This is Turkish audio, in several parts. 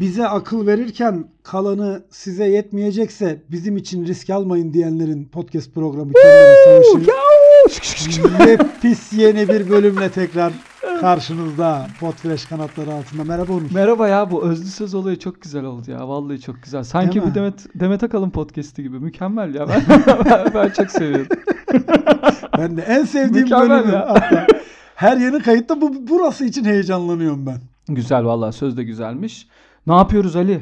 bize akıl verirken kalanı size yetmeyecekse bizim için risk almayın diyenlerin podcast programı Kendileri Savaşı. Nefis yeni bir bölümle tekrar karşınızda Podfresh kanatları altında. Merhaba Onur. Merhaba ya bu özlü söz olayı çok güzel oldu ya. Vallahi çok güzel. Sanki Değil mi? bir Demet, Demet Akalın podcast'i gibi. Mükemmel ya. Ben, ben, ben çok seviyorum. Ben de en sevdiğim Mükemmel bölümü. ya. hatta. Her yeni kayıtta bu burası için heyecanlanıyorum ben. Güzel vallahi söz de güzelmiş. Ne yapıyoruz Ali?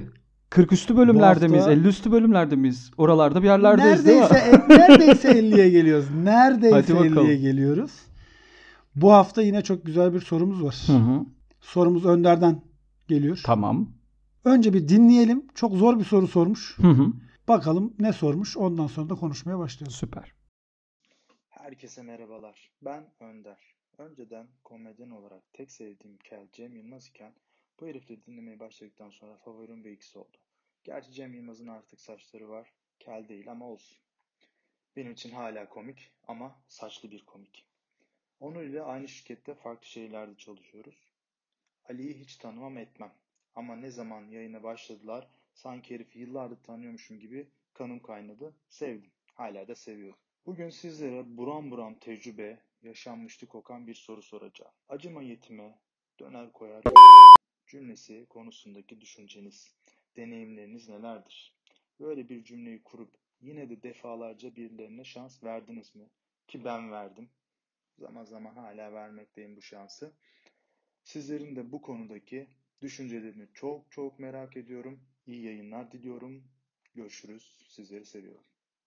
40 üstü bölümlerde hafta- miyiz? 50 üstü bölümlerde miyiz? Oralarda bir yerlerdeyiz değil mi? neredeyse, e, neredeyse 50'ye geliyoruz. Neredeyse Hadi bakalım. 50'ye geliyoruz. Bu hafta yine çok güzel bir sorumuz var. Hı hı. Sorumuz Önder'den geliyor. Tamam. Önce bir dinleyelim. Çok zor bir soru sormuş. Hı hı. Bakalım ne sormuş. Ondan sonra da konuşmaya başlayalım. Süper. Herkese merhabalar. Ben Önder. Önceden komedyen olarak tek sevdiğim kel Cem Yılmaz iken bu herifleri dinlemeye başladıktan sonra favorim ikisi oldu. Gerçi Cem Yılmaz'ın artık saçları var. Kel değil ama olsun. Benim için hala komik ama saçlı bir komik. Onur ile aynı şirkette farklı şehirlerde çalışıyoruz. Ali'yi hiç tanımam etmem. Ama ne zaman yayına başladılar sanki herifi yıllardır tanıyormuşum gibi kanım kaynadı. Sevdim. Hala da seviyorum. Bugün sizlere buram buram tecrübe, yaşanmışlık kokan bir soru soracağım. Acıma yetime, döner koyar cümlesi konusundaki düşünceniz, deneyimleriniz nelerdir? Böyle bir cümleyi kurup yine de defalarca birilerine şans verdiniz mi? Ki ben verdim. Zaman zaman hala vermekteyim bu şansı. Sizlerin de bu konudaki düşüncelerini çok çok merak ediyorum. İyi yayınlar diliyorum. Görüşürüz. Sizleri seviyorum.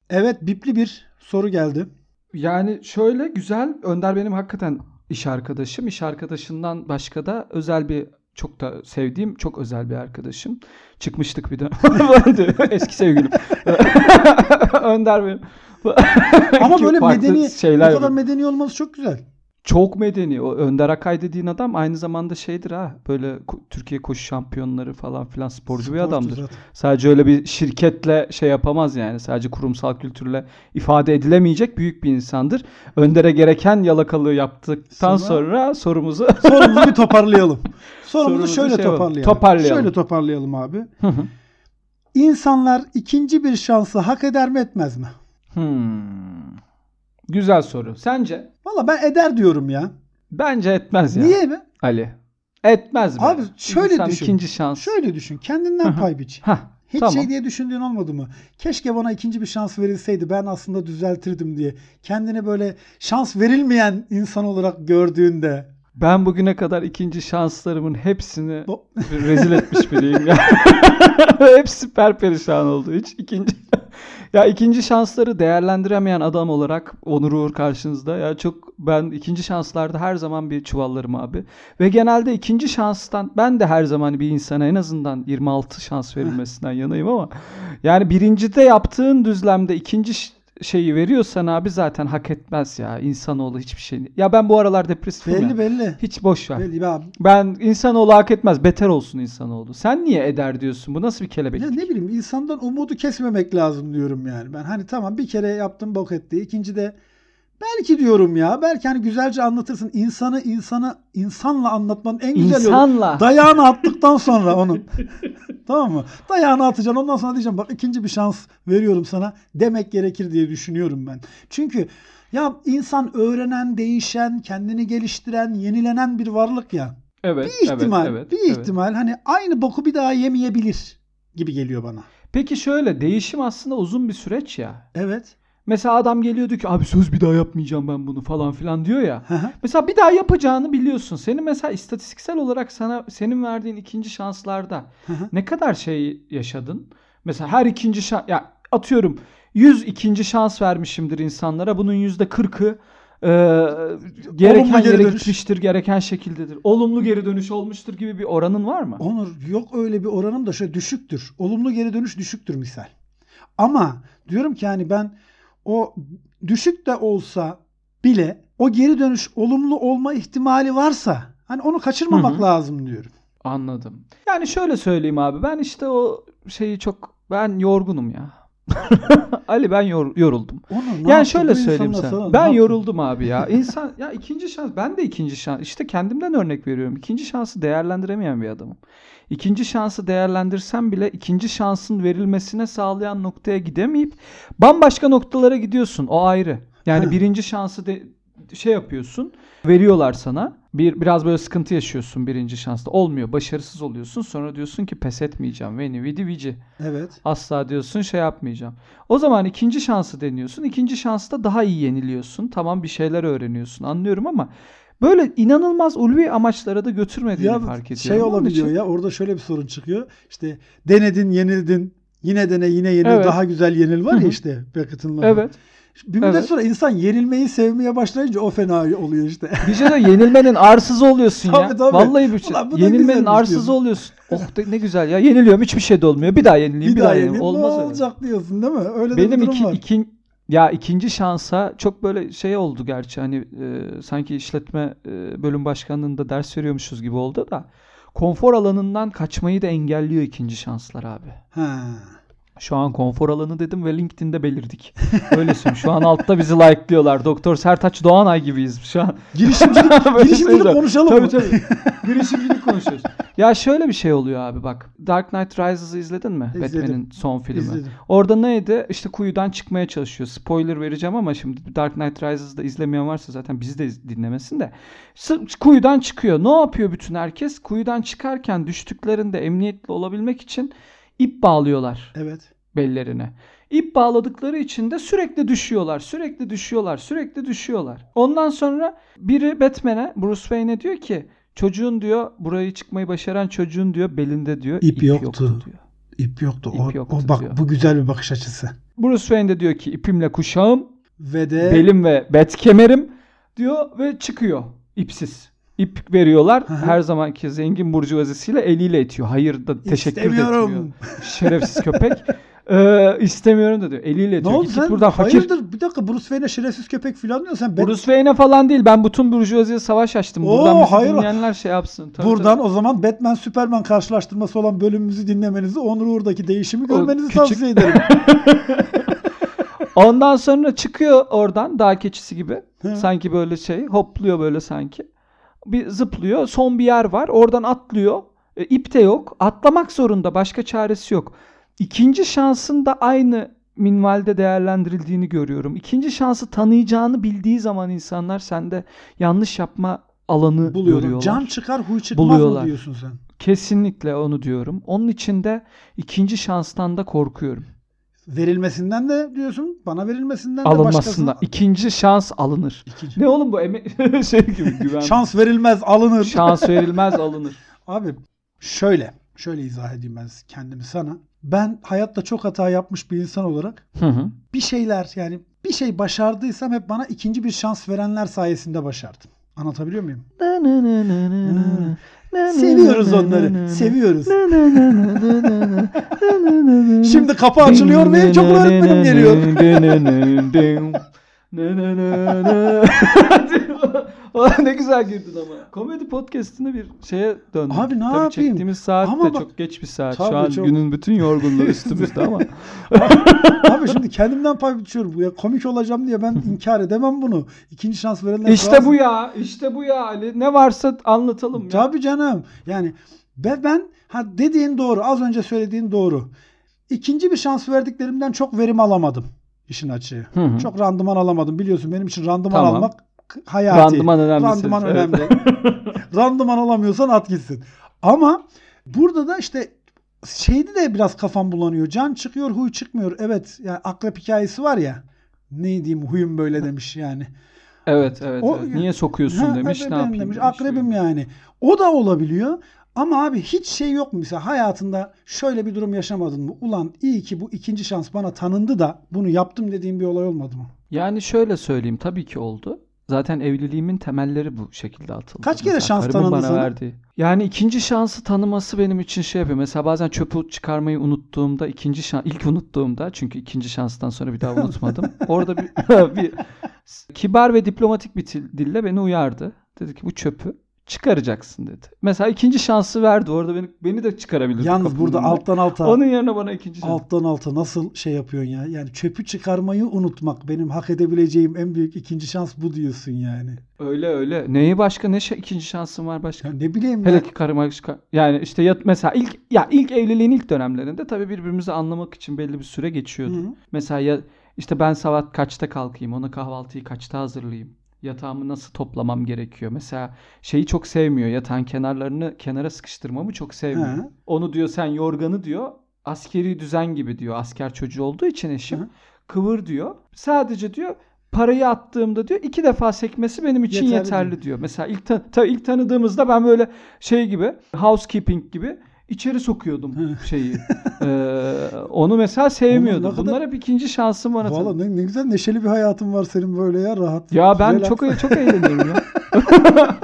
Evet bipli bir soru geldi. Yani şöyle güzel. Önder benim hakikaten iş arkadaşım. İş arkadaşından başka da özel bir çok da sevdiğim çok özel bir arkadaşım. Çıkmıştık bir de. Eski sevgilim. Önder benim. Ama böyle medeni, şeyler bu kadar medeni olması çok güzel. Çok medeni. O Önder Akay dediğin adam aynı zamanda şeydir ha. Böyle Türkiye koşu şampiyonları falan filan sporcu bir Sporcu adamdır. zaten. Sadece öyle bir şirketle şey yapamaz yani. Sadece kurumsal kültürle ifade edilemeyecek büyük bir insandır. Önder'e gereken yalakalığı yaptıktan Sonra- sonra, sorumuzu Sorumuzu bir toparlayalım. Sorumuzu Sorumuzu şöyle şey toparlayalım. Toparlayalım. Şöyle toparlayalım abi. İnsanlar ikinci bir şansı hak eder mi etmez mi? Hmm. Güzel soru. Sence? Valla ben eder diyorum ya. Bence etmez ya. Niye mi? Ali? Etmez mi? Abi şöyle İnsan düşün. ikinci şans. Şöyle düşün. Kendinden pay biç. Hah, Hiç tamam. şey diye düşündüğün olmadı mı? Keşke bana ikinci bir şans verilseydi ben aslında düzeltirdim diye. Kendini böyle şans verilmeyen insan olarak gördüğünde. Ben bugüne kadar ikinci şanslarımın hepsini rezil etmiş biriyim ya. Hepsi perperişan oldu. Hiç ikinci ya ikinci şansları değerlendiremeyen adam olarak Onur Uğur karşınızda. Ya çok ben ikinci şanslarda her zaman bir çuvallarım abi. Ve genelde ikinci şanstan ben de her zaman bir insana en azından 26 şans verilmesinden yanayım ama yani birincide yaptığın düzlemde ikinci şeyi veriyorsan abi zaten hak etmez ya. İnsanoğlu hiçbir şey. Ya ben bu aralar depresifim ya. Belli belli. Hiç boş ver. Belli. Ya, Ben insanoğlu hak etmez. Beter olsun insanoğlu. Sen niye eder diyorsun? Bu nasıl bir kelebek? ya ne bileyim insandan umudu kesmemek lazım diyorum yani. Ben hani tamam bir kere yaptım bok etti. İkinci de belki diyorum ya. Belki hani güzelce anlatırsın. İnsanı insana insanla anlatmanın en güzel yolu. İnsanla. Dayağını attıktan sonra onun. tamam mı? Dayağını atacaksın. Ondan sonra diyeceğim bak ikinci bir şans veriyorum sana demek gerekir diye düşünüyorum ben. Çünkü ya insan öğrenen, değişen, kendini geliştiren, yenilenen bir varlık ya. evet. Bir ihtimal, evet, evet, bir evet. ihtimal hani aynı boku bir daha yemeyebilir gibi geliyor bana. Peki şöyle değişim aslında uzun bir süreç ya. Evet. Mesela adam geliyor diyor ki abi söz bir daha yapmayacağım ben bunu falan filan diyor ya. Mesela bir daha yapacağını biliyorsun. Senin mesela istatistiksel olarak sana senin verdiğin ikinci şanslarda ne kadar şey yaşadın? Mesela her ikinci şans ya atıyorum 100 ikinci şans vermişimdir insanlara. Bunun yüzde 40'ı e, gereken Olumlu geri yere dönüş. gitmiştir, gereken şekildedir. Olumlu geri dönüş olmuştur gibi bir oranın var mı? Onur yok öyle bir oranım da şöyle düşüktür. Olumlu geri dönüş düşüktür misal. Ama diyorum ki hani ben o düşük de olsa bile o geri dönüş olumlu olma ihtimali varsa hani onu kaçırmamak Hı hı. lazım diyorum. Anladım. Yani şöyle söyleyeyim abi ben işte o şeyi çok ben yorgunum ya. Ali ben yor- yoruldum. Onu Yani şöyle söyleyeyim sana. sana, Ben yoruldum abi ya. İnsan ya ikinci şans ben de ikinci şans işte kendimden örnek veriyorum. İkinci şansı değerlendiremeyen bir adamım. İkinci şansı değerlendirsem bile ikinci şansın verilmesine sağlayan noktaya gidemeyip bambaşka noktalara gidiyorsun. O ayrı. Yani Ha. birinci şansı de şey yapıyorsun. Veriyorlar sana. Bir biraz böyle sıkıntı yaşıyorsun birinci şansta. Olmuyor. Başarısız oluyorsun. Sonra diyorsun ki pes etmeyeceğim. Veni vidi vici. Evet. Asla diyorsun şey yapmayacağım. O zaman ikinci şansı deniyorsun. İkinci şansta daha iyi yeniliyorsun. Tamam bir şeyler öğreniyorsun. Anlıyorum ama böyle inanılmaz ulvi amaçlara da götürmediğini Ya fark ediyorum. şey olabiliyor için- ya orada şöyle bir sorun çıkıyor. İşte denedin, yenildin. Yine dene, yine yenil. Evet. Daha güzel yenil var Hı ya işte Beckett'ın lafı. Evet. Bir müddet Evet. sonra insan yenilmeyi sevmeye başlayınca o fena oluyor işte. Bir şey de yenilmenin arsızı oluyorsun ya. Tabii, tabii. Vallahi bir şey. Ulan Yenilmenin arsızı diyorsun. oluyorsun. Oh de- ne güzel ya. Yeniliyorum hiçbir şey de olmuyor. Bir daha yenileyim. bir Bir, daha yenileyim. yenil. Olmaz ne öyle. olacak diyorsun değil mi? Öyle de bir Benim durum iki, var. ikin, ya ikinci şansa çok böyle şey oldu gerçi hani e, sanki işletme e, bölüm başkanlığında ders veriyormuşuz gibi oldu da konfor alanından kaçmayı da engelliyor ikinci şanslar abi. Ha. Şu an konfor alanı dedim ve LinkedIn'de belirdik. Öyle söyleyeyim. Şu an altta bizi like'lıyorlar. Doktor Sertaç Doğanay gibiyiz şu an. Girişimcilik, girişimcilik söyleyeceğim. konuşalım Tabii mı? tabii. Girişimcilik konuşuyoruz. Ya şöyle bir şey oluyor abi bak. Dark Knight Rises'ı izledin mi? İzledim. Batman'in son filmi. İzledim. Orada neydi? İşte kuyudan çıkmaya çalışıyor. Spoiler vereceğim ama şimdi Dark Knight Rises'da izlemeyen varsa zaten bizi de dinlemesin de. Kuyudan çıkıyor. Ne yapıyor bütün herkes? Kuyudan çıkarken düştüklerinde emniyetli olabilmek için ip bağlıyorlar Evet. bellerine. İp bağladıkları için de sürekli düşüyorlar, sürekli düşüyorlar, sürekli düşüyorlar. Ondan sonra biri Batman'e, Bruce Wayne'e diyor ki çocuğun diyor burayı çıkmayı başaran çocuğun diyor belinde diyor İp yoktu. diyor. İp yoktu. İp o, yoktu o bak diyor. bu güzel bir bakış açısı. Bruce Wayne de diyor ki ipimle kuşağım, Ve de belim ve bet kemerim diyor ve çıkıyor ipsiz. İp veriyorlar. Hı hı. Her zamanki zengin burjuvazisiyle eliyle itiyor. Hayır da teşekkür de etmiyor. İstemiyorum. Şerefsiz köpek. Ee, istemiyorum da diyor. Eliyle Ne itiyor. oldu Git sen? buradan fakir. Hayırdır bir dakika Bruce Wayne'e şerefsiz köpek falan diyor. Sen Bat- Bruce Wayne'e falan değil. Ben bütün burjuvaziye savaş açtım. Oo, Buradan bizi hayır. dinleyenler şey yapsın. Tabii, Buradan tabii. o zaman Batman Superman karşılaştırması olan bölümümüzü dinlemenizi, Onur Uğur'daki değişimi O görmenizi küçük- tavsiye ederim. Ondan sonra çıkıyor oradan dağ keçisi gibi. Hı. sanki böyle şey hopluyor böyle sanki. Bir zıplıyor. Son bir yer var. Oradan atlıyor. E, ip de yok. Atlamak zorunda. Başka çaresi yok. İkinci şansın da aynı minvalde değerlendirildiğini görüyorum. İkinci şansı tanıyacağını bildiği zaman insanlar sende yanlış yapma alanı Buluyorum. görüyorlar. Can çıkar huy çıkmaz Buluyorlar. mı diyorsun sen? Kesinlikle onu diyorum. Onun için de ikinci şanstan da korkuyorum. Verilmesinden de diyorsun. Bana verilmesinden de başkasına. İkinci şans alınır. İkinci. Ne oğlum bu eme- şey gibi güven. Şans verilmez alınır. Şans verilmez alınır. Abi şöyle. Şöyle izah edeyim ben kendimi sana. Ben hayatta çok hata yapmış bir insan olarak Hı hı. bir şeyler yani bir şey başardıysam hep bana ikinci bir şans verenler sayesinde başardım. Anlatabiliyor muyum? Seviyoruz onları. Seviyoruz. Şimdi kapı açılıyor ve çok öğretmenim geliyor. ne güzel girdin ama. Komedi podcast'ine bir şeye döndük. Abi ne Tabii yapayım? çektiğimiz saat Ama de bak- çok geç bir saat. Şu an çok. günün bütün yorgunluğu üstümüzde ama. Abi şimdi kendimden pay biçiyorum. Ya komik olacağım diye ben inkar edemem bunu. İkinci şans verenler işte razı. bu ya. işte bu ya Ali. Ne varsa anlatalım ya. Tabii canım. Yani ve ben ha dediğin doğru. Az önce söylediğin doğru. İkinci bir şans verdiklerimden çok verim alamadım. işin açığı. Hı hı. Çok randıman alamadım. Biliyorsun benim için randıman Tamam. almak hayati. Randıman önemli. Randıman senin. önemli. randıman alamıyorsan at gitsin. Ama burada da işte şeydi de biraz kafam bulanıyor. Can çıkıyor, huy çıkmıyor. Evet, yani akrep hikayesi var ya. Ne diyeyim huyum böyle demiş yani. Evet evet. O- evet. Niye sokuyorsun Ha, demiş. evet, Ne yapayım demiş. demiş. Akrebim yani. O da olabiliyor. Ama abi hiç şey yok mu mesela hayatında şöyle bir durum yaşamadın mı? Ulan iyi ki bu ikinci şans bana tanındı da bunu yaptım dediğim bir olay olmadı mı? Yani şöyle söyleyeyim tabii ki oldu. Zaten evliliğimin temelleri bu şekilde atıldı. Kaç kere Mesela şans tanındı bana sana? verdiği. Yani ikinci şansı tanıması benim için şey yapıyor. Mesela bazen çöpü çıkarmayı unuttuğumda ikinci şans ilk unuttuğumda çünkü ikinci şanstan sonra bir daha unutmadım. Orada bir, bir kibar ve diplomatik bir dille beni uyardı. Dedi ki bu çöpü çıkaracaksın dedi. Mesela ikinci şansı verdi. Orada beni beni de çıkarabilirdi. Yalnız burada alttan alta Onun yerine bana ikinci şans. alttan alta nasıl şey yapıyorsun ya? Yani çöpü çıkarmayı unutmak benim hak edebileceğim en büyük ikinci şans bu diyorsun yani. Öyle öyle. Neyi başka ne şey, ikinci şansın var başka? Ya ne bileyim Hele ya. ki çıkar- yani işte yat mesela ilk ya ilk evliliğin ilk dönemlerinde tabii birbirimizi anlamak için belli bir süre geçiyordu. Hı. Mesela ya işte ben sabah kaçta kalkayım, ona kahvaltıyı kaçta hazırlayayım, yatağımı nasıl toplamam gerekiyor. Mesela şeyi çok sevmiyor, yatağın kenarlarını kenara sıkıştırmamı çok sevmiyor. He. Onu diyor sen yorganı diyor, askeri düzen gibi diyor. Asker çocuğu olduğu için eşim. Hı. Kıvır diyor. Sadece diyor parayı attığımda diyor iki defa sekmesi benim için Yeterli yeterli, diyor. Mesela ilk ta- tabii ilk tanıdığımızda ben böyle şey gibi housekeeping gibi içeri sokuyordum şeyi. Ee, onu mesela sevmiyordum. Kadar- Bunlar hep ikinci şansım bana. Valla ne, ne güzel neşeli bir hayatın var senin böyle ya rahat. Ya ben relax. çok çok eğleniyorum ya.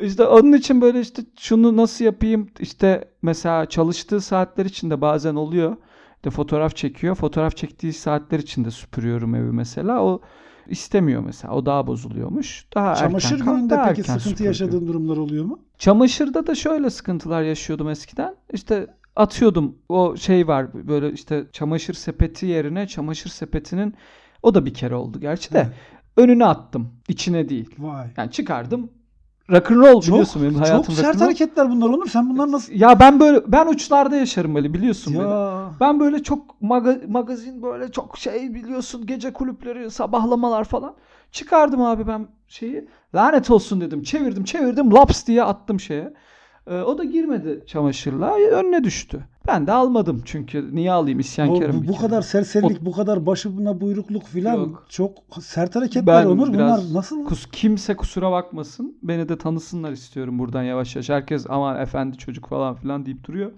işte onun için böyle işte şunu nasıl yapayım işte mesela çalıştığı saatler içinde bazen oluyor. De fotoğraf çekiyor. Fotoğraf çektiği saatler içinde süpürüyorum evi mesela. O istemiyor mesela. O daha bozuluyormuş. Daha Çamaşır erken kalk, gününde daha peki erken sıkıntı yaşadığın durumlar oluyor mu? Çamaşırda da şöyle sıkıntılar yaşıyordum eskiden. İşte atıyordum. O şey var böyle işte çamaşır sepeti yerine çamaşır sepetinin o da bir kere oldu gerçi de. Önüne attım. içine değil. Vay. Yani çıkardım. Rock'n'roll biliyorsun benim çok hayatım sert rock'n'roll. hareketler bunlar Onur. Sen bunlar nasıl... Ya ben böyle ben uçlarda yaşarım böyle biliyorsun beni. Ya. Ben böyle çok maga- magazin böyle çok şey biliyorsun gece kulüpleri sabahlamalar falan. Çıkardım abi ben şeyi. Lanet olsun dedim. Çevirdim çevirdim laps diye attım şeye. Ee, o da girmedi çamaşırla. Önüne düştü. Ben de almadım çünkü niye alayım Bu, isyankarım bu, bu kere. kadar serserilik, bu kadar başına buyrukluk filan çok sert hareketler Ben Onur. Bunlar nasıl? Kus, kimse kusura bakmasın. Beni de tanısınlar istiyorum buradan yavaş yavaş. Herkes aman efendi çocuk falan filan deyip duruyor.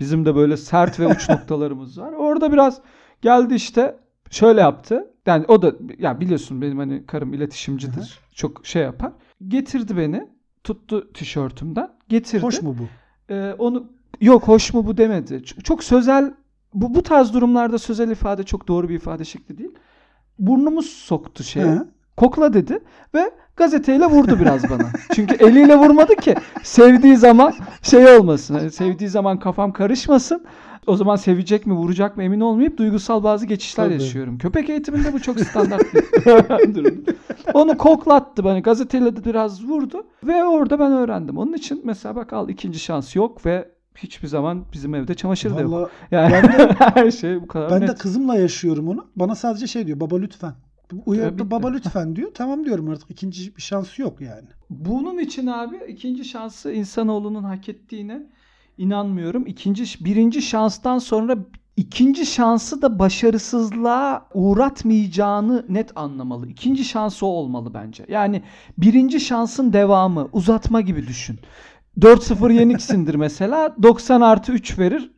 Bizim de böyle sert ve uç noktalarımız var. Orada biraz geldi işte şöyle yaptı. Yani o da ya biliyorsun benim hani karım iletişimcidir. Çok şey yapar. Getirdi beni. Tuttu tişörtümden. Getirdi. Hoş mu bu? Ee, onu yok hoş mu bu demedi. Çok sözel bu bu tarz durumlarda sözel ifade çok doğru bir ifade şekli değil. Burnumu soktu şeye. He. Kokla dedi ve gazeteyle vurdu biraz bana. Çünkü eliyle vurmadı ki sevdiği zaman şey olmasın. Hani sevdiği zaman kafam karışmasın. O zaman sevecek mi, vuracak mı emin olmayıp duygusal bazı geçişler Tabii. yaşıyorum. Köpek eğitiminde bu çok standart bir durum. Onu koklattı bana. Gazeteyle de biraz vurdu ve orada ben öğrendim. Onun için mesela bak al ikinci şans yok ve hiçbir zaman bizim evde çamaşır da yok. Vallahi Yani ben de- her şey bu kadar ben net. de kızımla yaşıyorum onu. Bana sadece şey diyor. Baba lütfen. Uyardı baba lütfen diyor. Tamam diyorum artık ikinci bir şans yok yani. Bunun için abi ikinci şansı insanoğlunun hak ettiğine inanmıyorum. İkinci, birinci şanstan sonra ikinci şansı da başarısızlığa uğratmayacağını net anlamalı. İkinci şansı o olmalı bence. Yani birinci şansın devamı uzatma gibi düşün. 4-0 yeniksindir mesela 90 artı 3 verir.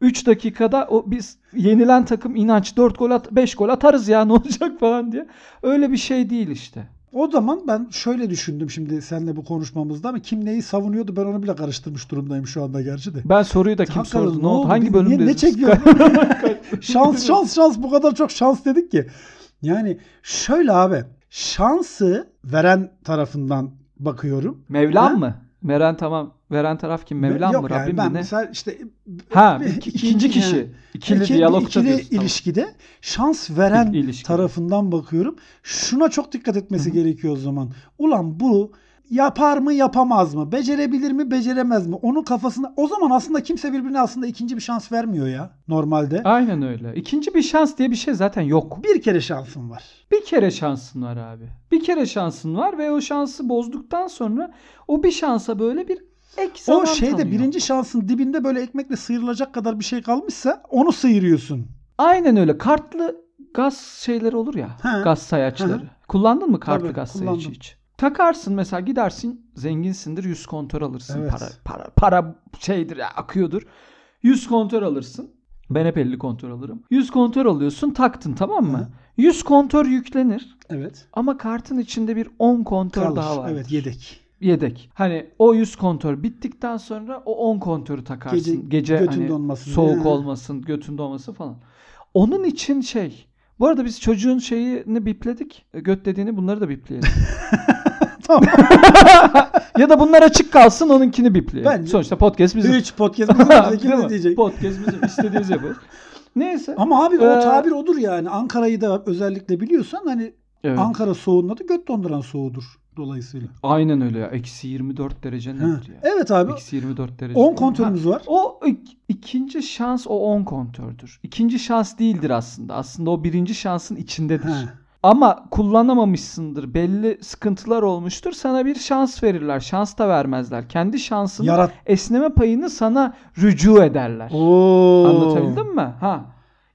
3 dakikada o biz yenilen takım inanç 4 gol at 5 gol atarız ya ne olacak falan diye. Öyle bir şey değil işte. O zaman ben şöyle düşündüm şimdi seninle bu konuşmamızda ama kim neyi savunuyordu ben onu bile karıştırmış durumdayım şu anda gerçi de. Ben soruyu da kim Hakikaten sordu? Ne oldu? Hangi bölümde? niye- Ne çekiyor? şans şans şans bu kadar çok şans dedik ki. Yani şöyle abi şansı veren tarafından bakıyorum. Mevlam Ha? mı? Meren tamam. Veren taraf kim? Mevlam Yok mı? yani Rabbim ben mi? Ne? mesela işte Ha, bir- iki- ikinci kişi. yani İkili İki- diyalogta ikili diyorsun, tamam. ilişkide şans veren İl- ilişkide. tarafından bakıyorum. Şuna çok dikkat etmesi gerekiyor o zaman. Ulan bu yapar mı yapamaz mı? Becerebilir mi beceremez mi? Onun kafasında o zaman aslında kimse birbirine aslında ikinci bir şans vermiyor ya normalde. Aynen öyle. İkinci bir şans diye bir şey zaten yok. Bir kere şansın var. Bir kere şansın var abi. Bir kere şansın var ve o şansı bozduktan sonra o bir şansa böyle bir ek zaman o şeyde tanıyor. birinci şansın dibinde böyle ekmekle sıyrılacak kadar bir şey kalmışsa onu sıyırıyorsun. Aynen öyle. Kartlı gaz şeyleri olur ya. Ha. Gaz sayaçları. Hı. Kullandın mı kartlı Tabii, gaz kullandım. sayacı hiç? Takarsın mesela gidersin zenginsindir 100 kontör alırsın. Evet. Para para para şeydir ya akıyordur. 100 kontör alırsın. Ben hep 50 kontör alırım. 100 kontör alıyorsun taktın tamam mı? Hı. 100 kontör yüklenir Evet. ama kartın içinde bir 10 kontör Kalır. daha var. Evet yedek. Yedek. Hani o 100 kontör bittikten sonra o 10 kontörü takarsın. Gece Gece, götün hani donmasın soğuk olmasın, götün donmasın falan. Onun için şey. Bu arada biz çocuğun şeyini bipledik. Göt dediğini bunları da bipleyelim. Tamam. ya da bunlar açık kalsın onunkini bipleyelim. Bence- Sonuçta podcast bizim. Hiç podcast bizim mi? diyecek. Podcast bizim. İstediğimiz yaparız. Neyse. Ama abi o Ee, tabir odur yani. Ankara'yı da özellikle biliyorsan hani Evet. Ankara soğuğunun adı göt donduran soğuğudur dolayısıyla. Aynen öyle ya. Eksi 24 derece nedir ya? Evet abi. Eksi 24 derece. 10 kontörümüz var. O ik- ikinci şans o 10 kontördür. İkinci şans değildir aslında. Aslında o birinci şansın içindedir. Ha. Ama kullanamamışsındır. Belli sıkıntılar olmuştur. Sana bir şans verirler. Şans da vermezler. Kendi şansını Yarat. esneme payını sana rücu ederler. Oo. Anlatabildim mi? Ha.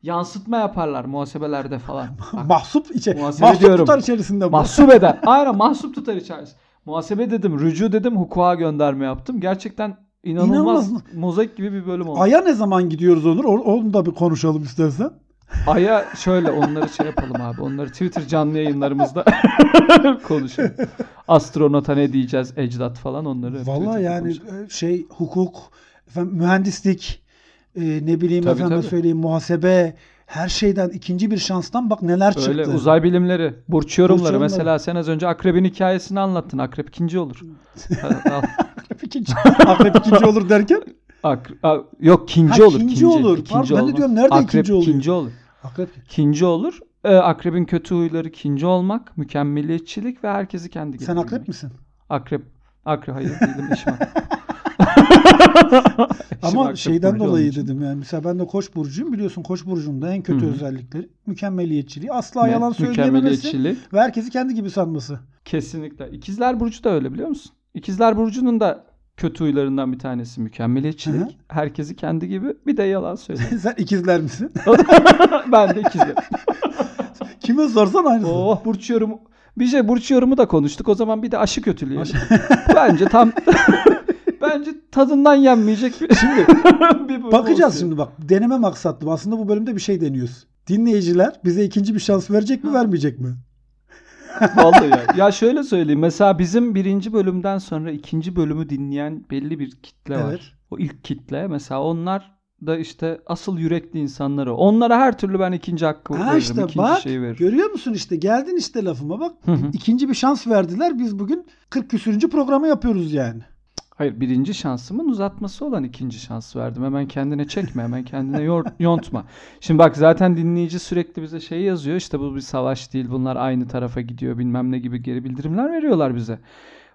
Yansıtma yaparlar muhasebelerde falan. Bak, Mahsup içe. Muhasebe Mahsup diyorum. tutar içerisinde bu. mahsup eder. Aynen mahsup tutar içerisi. Muhasebe dedim, rücu dedim, hukuka gönderme yaptım. Gerçekten inanılmaz, İnanılmaz. mozaik gibi bir bölüm oldu. Aya ne zaman gidiyoruz Onur? Onu da bir konuşalım istersen. Aya şöyle onları şey yapalım abi. Onları Twitter canlı yayınlarımızda konuşalım. Astronota ne diyeceğiz, ecdat falan onları. Vallahi Twitter'da yani konuşalım. e, şey hukuk, efendim, mühendislik, e, ne bileyim Tabii, efendim tabii. söyleyeyim muhasebe, her şeyden ikinci bir şanstan bak neler çıktı. Öyle uzay bilimleri, burç yorumları. yorumları. Mesela sen az önce akrebin hikayesini anlattın. Akrep ikinci olur. Akrep ikinci, akrep ikinci olur derken Ak- a- yok kinci Ha, olur. kinci kinci olur. İkinci Pardon, ben de diyorum, nerede Akrep ikinci oluyor? kinci olur. akrep Kinci olur. Ee, akrebin kötü huyları kinci olmak, mükemmeliyetçilik ve herkesi kendi gibi sen akrep misin? Akrep. Akrep hayır değilim eşim akrep. Ama şeyden dolayı için. dedim yani. Mesela ben de Koç burcuyum. Biliyorsun Koç burcunda en kötü Hı hı. özellikleri mükemmeliyetçiliği, asla Ne? yalan söyleyememesi ve herkesi kendi gibi sanması. Kesinlikle. İkizler Burcu da öyle biliyor musun? İkizler Burcu'nun da kötü huylarından bir tanesi mükemmeliyetçilik. Hı hı. Herkesi kendi gibi bir de yalan söylüyor. sen ikizler misin? ben de ikizler. Kime sorsan aynısı. Oh burç yorumu. Bir şey burç yorumu da konuştuk. O zaman bir de aşı kötülüğü. Aşı- Bence tam bence tadından yenmeyecek bir, şimdi bir bölüm Bakacağız olsun. şimdi bak. Deneme maksatlı. Aslında bu bölümde bir şey deniyoruz. Dinleyiciler bize ikinci bir şans verecek mi vermeyecek mi? Vallahi ya. Ya şöyle söyleyeyim. Mesela bizim birinci bölümden sonra ikinci bölümü dinleyen belli bir kitle Evet. var. O ilk kitle mesela onlar da işte asıl yürekli insanları. Onlara her türlü ben ikinci hakkı Ha veririm. işte ikinci bak şeyi veririm. görüyor musun işte geldin işte lafıma bak. Hı hı. İkinci bir şans verdiler. Biz bugün 40 küsürüncü programı yapıyoruz yani. Hayır birinci şansımın uzatması olan ikinci şans verdim. Hemen kendine çekme, hemen kendine yor- yontma. Şimdi bak zaten dinleyici sürekli bize şey yazıyor. İşte bu bir savaş değil, bunlar aynı tarafa gidiyor bilmem ne gibi geri bildirimler veriyorlar bize.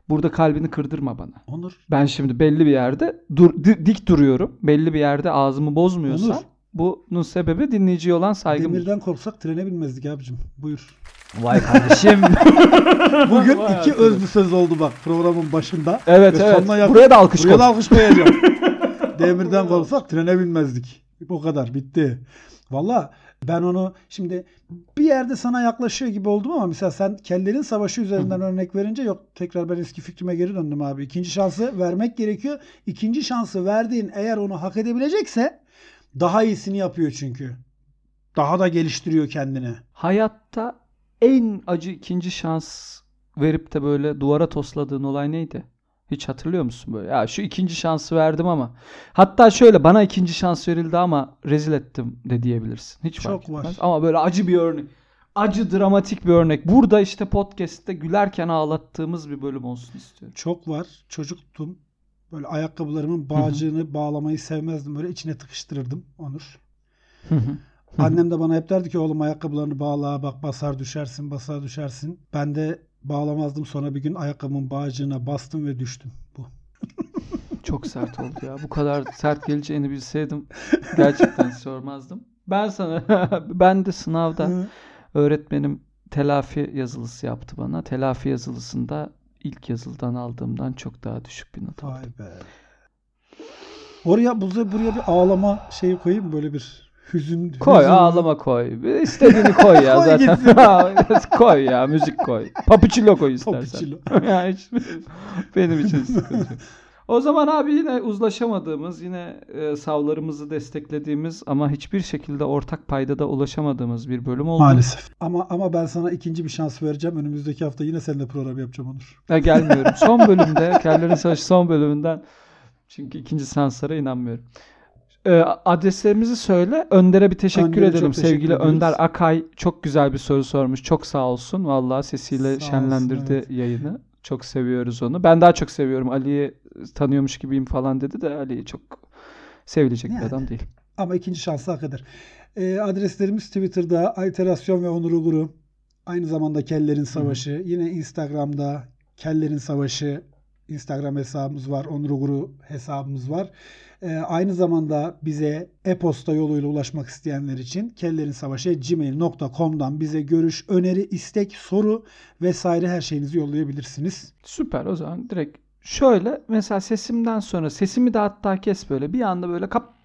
Burada kalbini kırdırma bana. Onur. Ben şimdi belli bir yerde dur, di- dik duruyorum. Belli bir yerde ağzımı bozmuyorsam Onur. Bunun sebebi dinleyiciye olan saygım. Demirden korksak trene binmezdik abicim. Buyur. Vay kardeşim. Bugün Vay iki özlü söz oldu bak programın başında. evet Ve evet. yakın- Buraya da alkış Buraya da alkış koyacağım. Demirden korksak trene binmezdik. O kadar bitti. Valla ben onu şimdi bir yerde sana yaklaşıyor gibi oldum ama mesela sen kellerin savaşı üzerinden örnek verince yok tekrar ben eski fikrime geri döndüm abi. İkinci şansı vermek gerekiyor. İkinci şansı verdiğin eğer onu hak edebilecekse daha iyisini yapıyor çünkü. Daha da geliştiriyor kendini. Hayatta en acı ikinci şans verip de böyle duvara tosladığın olay neydi? Hiç hatırlıyor musun böyle? Ya şu ikinci şansı verdim ama. Hatta şöyle bana ikinci şans verildi ama rezil ettim de diyebilirsin. Hiç fark Çok var. Ama böyle acı bir örnek. Acı dramatik bir örnek. Burada işte podcast'te gülerken ağlattığımız bir bölüm olsun istiyorum. Çok var. Çocuktum. Böyle ayakkabılarımın bağcığını bağlamayı sevmezdim. Böyle içine tıkıştırırdım Onur. Hı hı. Hı hı. Annem de bana hep derdi ki oğlum ayakkabılarını bağla bak basar düşersin basar düşersin. Ben de bağlamazdım sonra bir gün ayakkabımın bağcığına bastım ve düştüm. Bu. Çok sert oldu ya. Bu kadar sert geleceğini bilseydim gerçekten sormazdım. Ben sana ben de sınavda öğretmenim telafi yazılısı yaptı bana. Telafi yazılısında ilk yazılıdan aldığımdan çok daha düşük bir not aldım. Vay be. Oraya buraya, buraya bir ağlama şeyi koyayım böyle bir hüzün. Koy hüzün- ağlama koy. İstediğini koy ya Koy zaten. koy ya müzik koy. Papuçillo koy istersen. Papuçillo. yani hiç, benim için sıkıntı yok. O zaman abi yine uzlaşamadığımız, yine e, savlarımızı desteklediğimiz ama hiçbir şekilde ortak paydada ulaşamadığımız bir bölüm oldu. Maalesef. Ama ama ben sana ikinci bir şans vereceğim. Önümüzdeki hafta yine seninle program yapacağım Onur. Ya gelmiyorum. Son bölümde, Kellerin Savaşı son bölümünden çünkü ikinci sanslara inanmıyorum. Ee, adreslerimizi söyle. Önder'e bir teşekkür Önder'e edelim. teşekkür Sevgili ediyoruz. Önder Akay çok güzel bir soru sormuş. Çok sağ olsun. Vallahi sesiyle Sağ olsun, şenlendirdi evet. yayını. Çok seviyoruz onu. Ben daha çok seviyorum. Ali'yi tanıyormuş gibiyim falan dedi de Ali çok sevilecek Yani. bir adam değil. Ama ikinci şansı hak eder. Ee, adreslerimiz Twitter'da Ayterasyon ve Onur Uguru. Aynı zamanda Kellerin Savaşı. Yine Instagram'da Kellerin Savaşı Instagram hesabımız var. Onur Uguru hesabımız var. Ee, aynı zamanda bize e-posta yoluyla ulaşmak isteyenler için kellerinsavaşı.gmail.com'dan bize görüş, öneri, istek, soru vesaire her şeyinizi yollayabilirsiniz. Süper o zaman direkt şöyle mesela sesimden sonra sesimi de hatta kes böyle bir anda böyle kap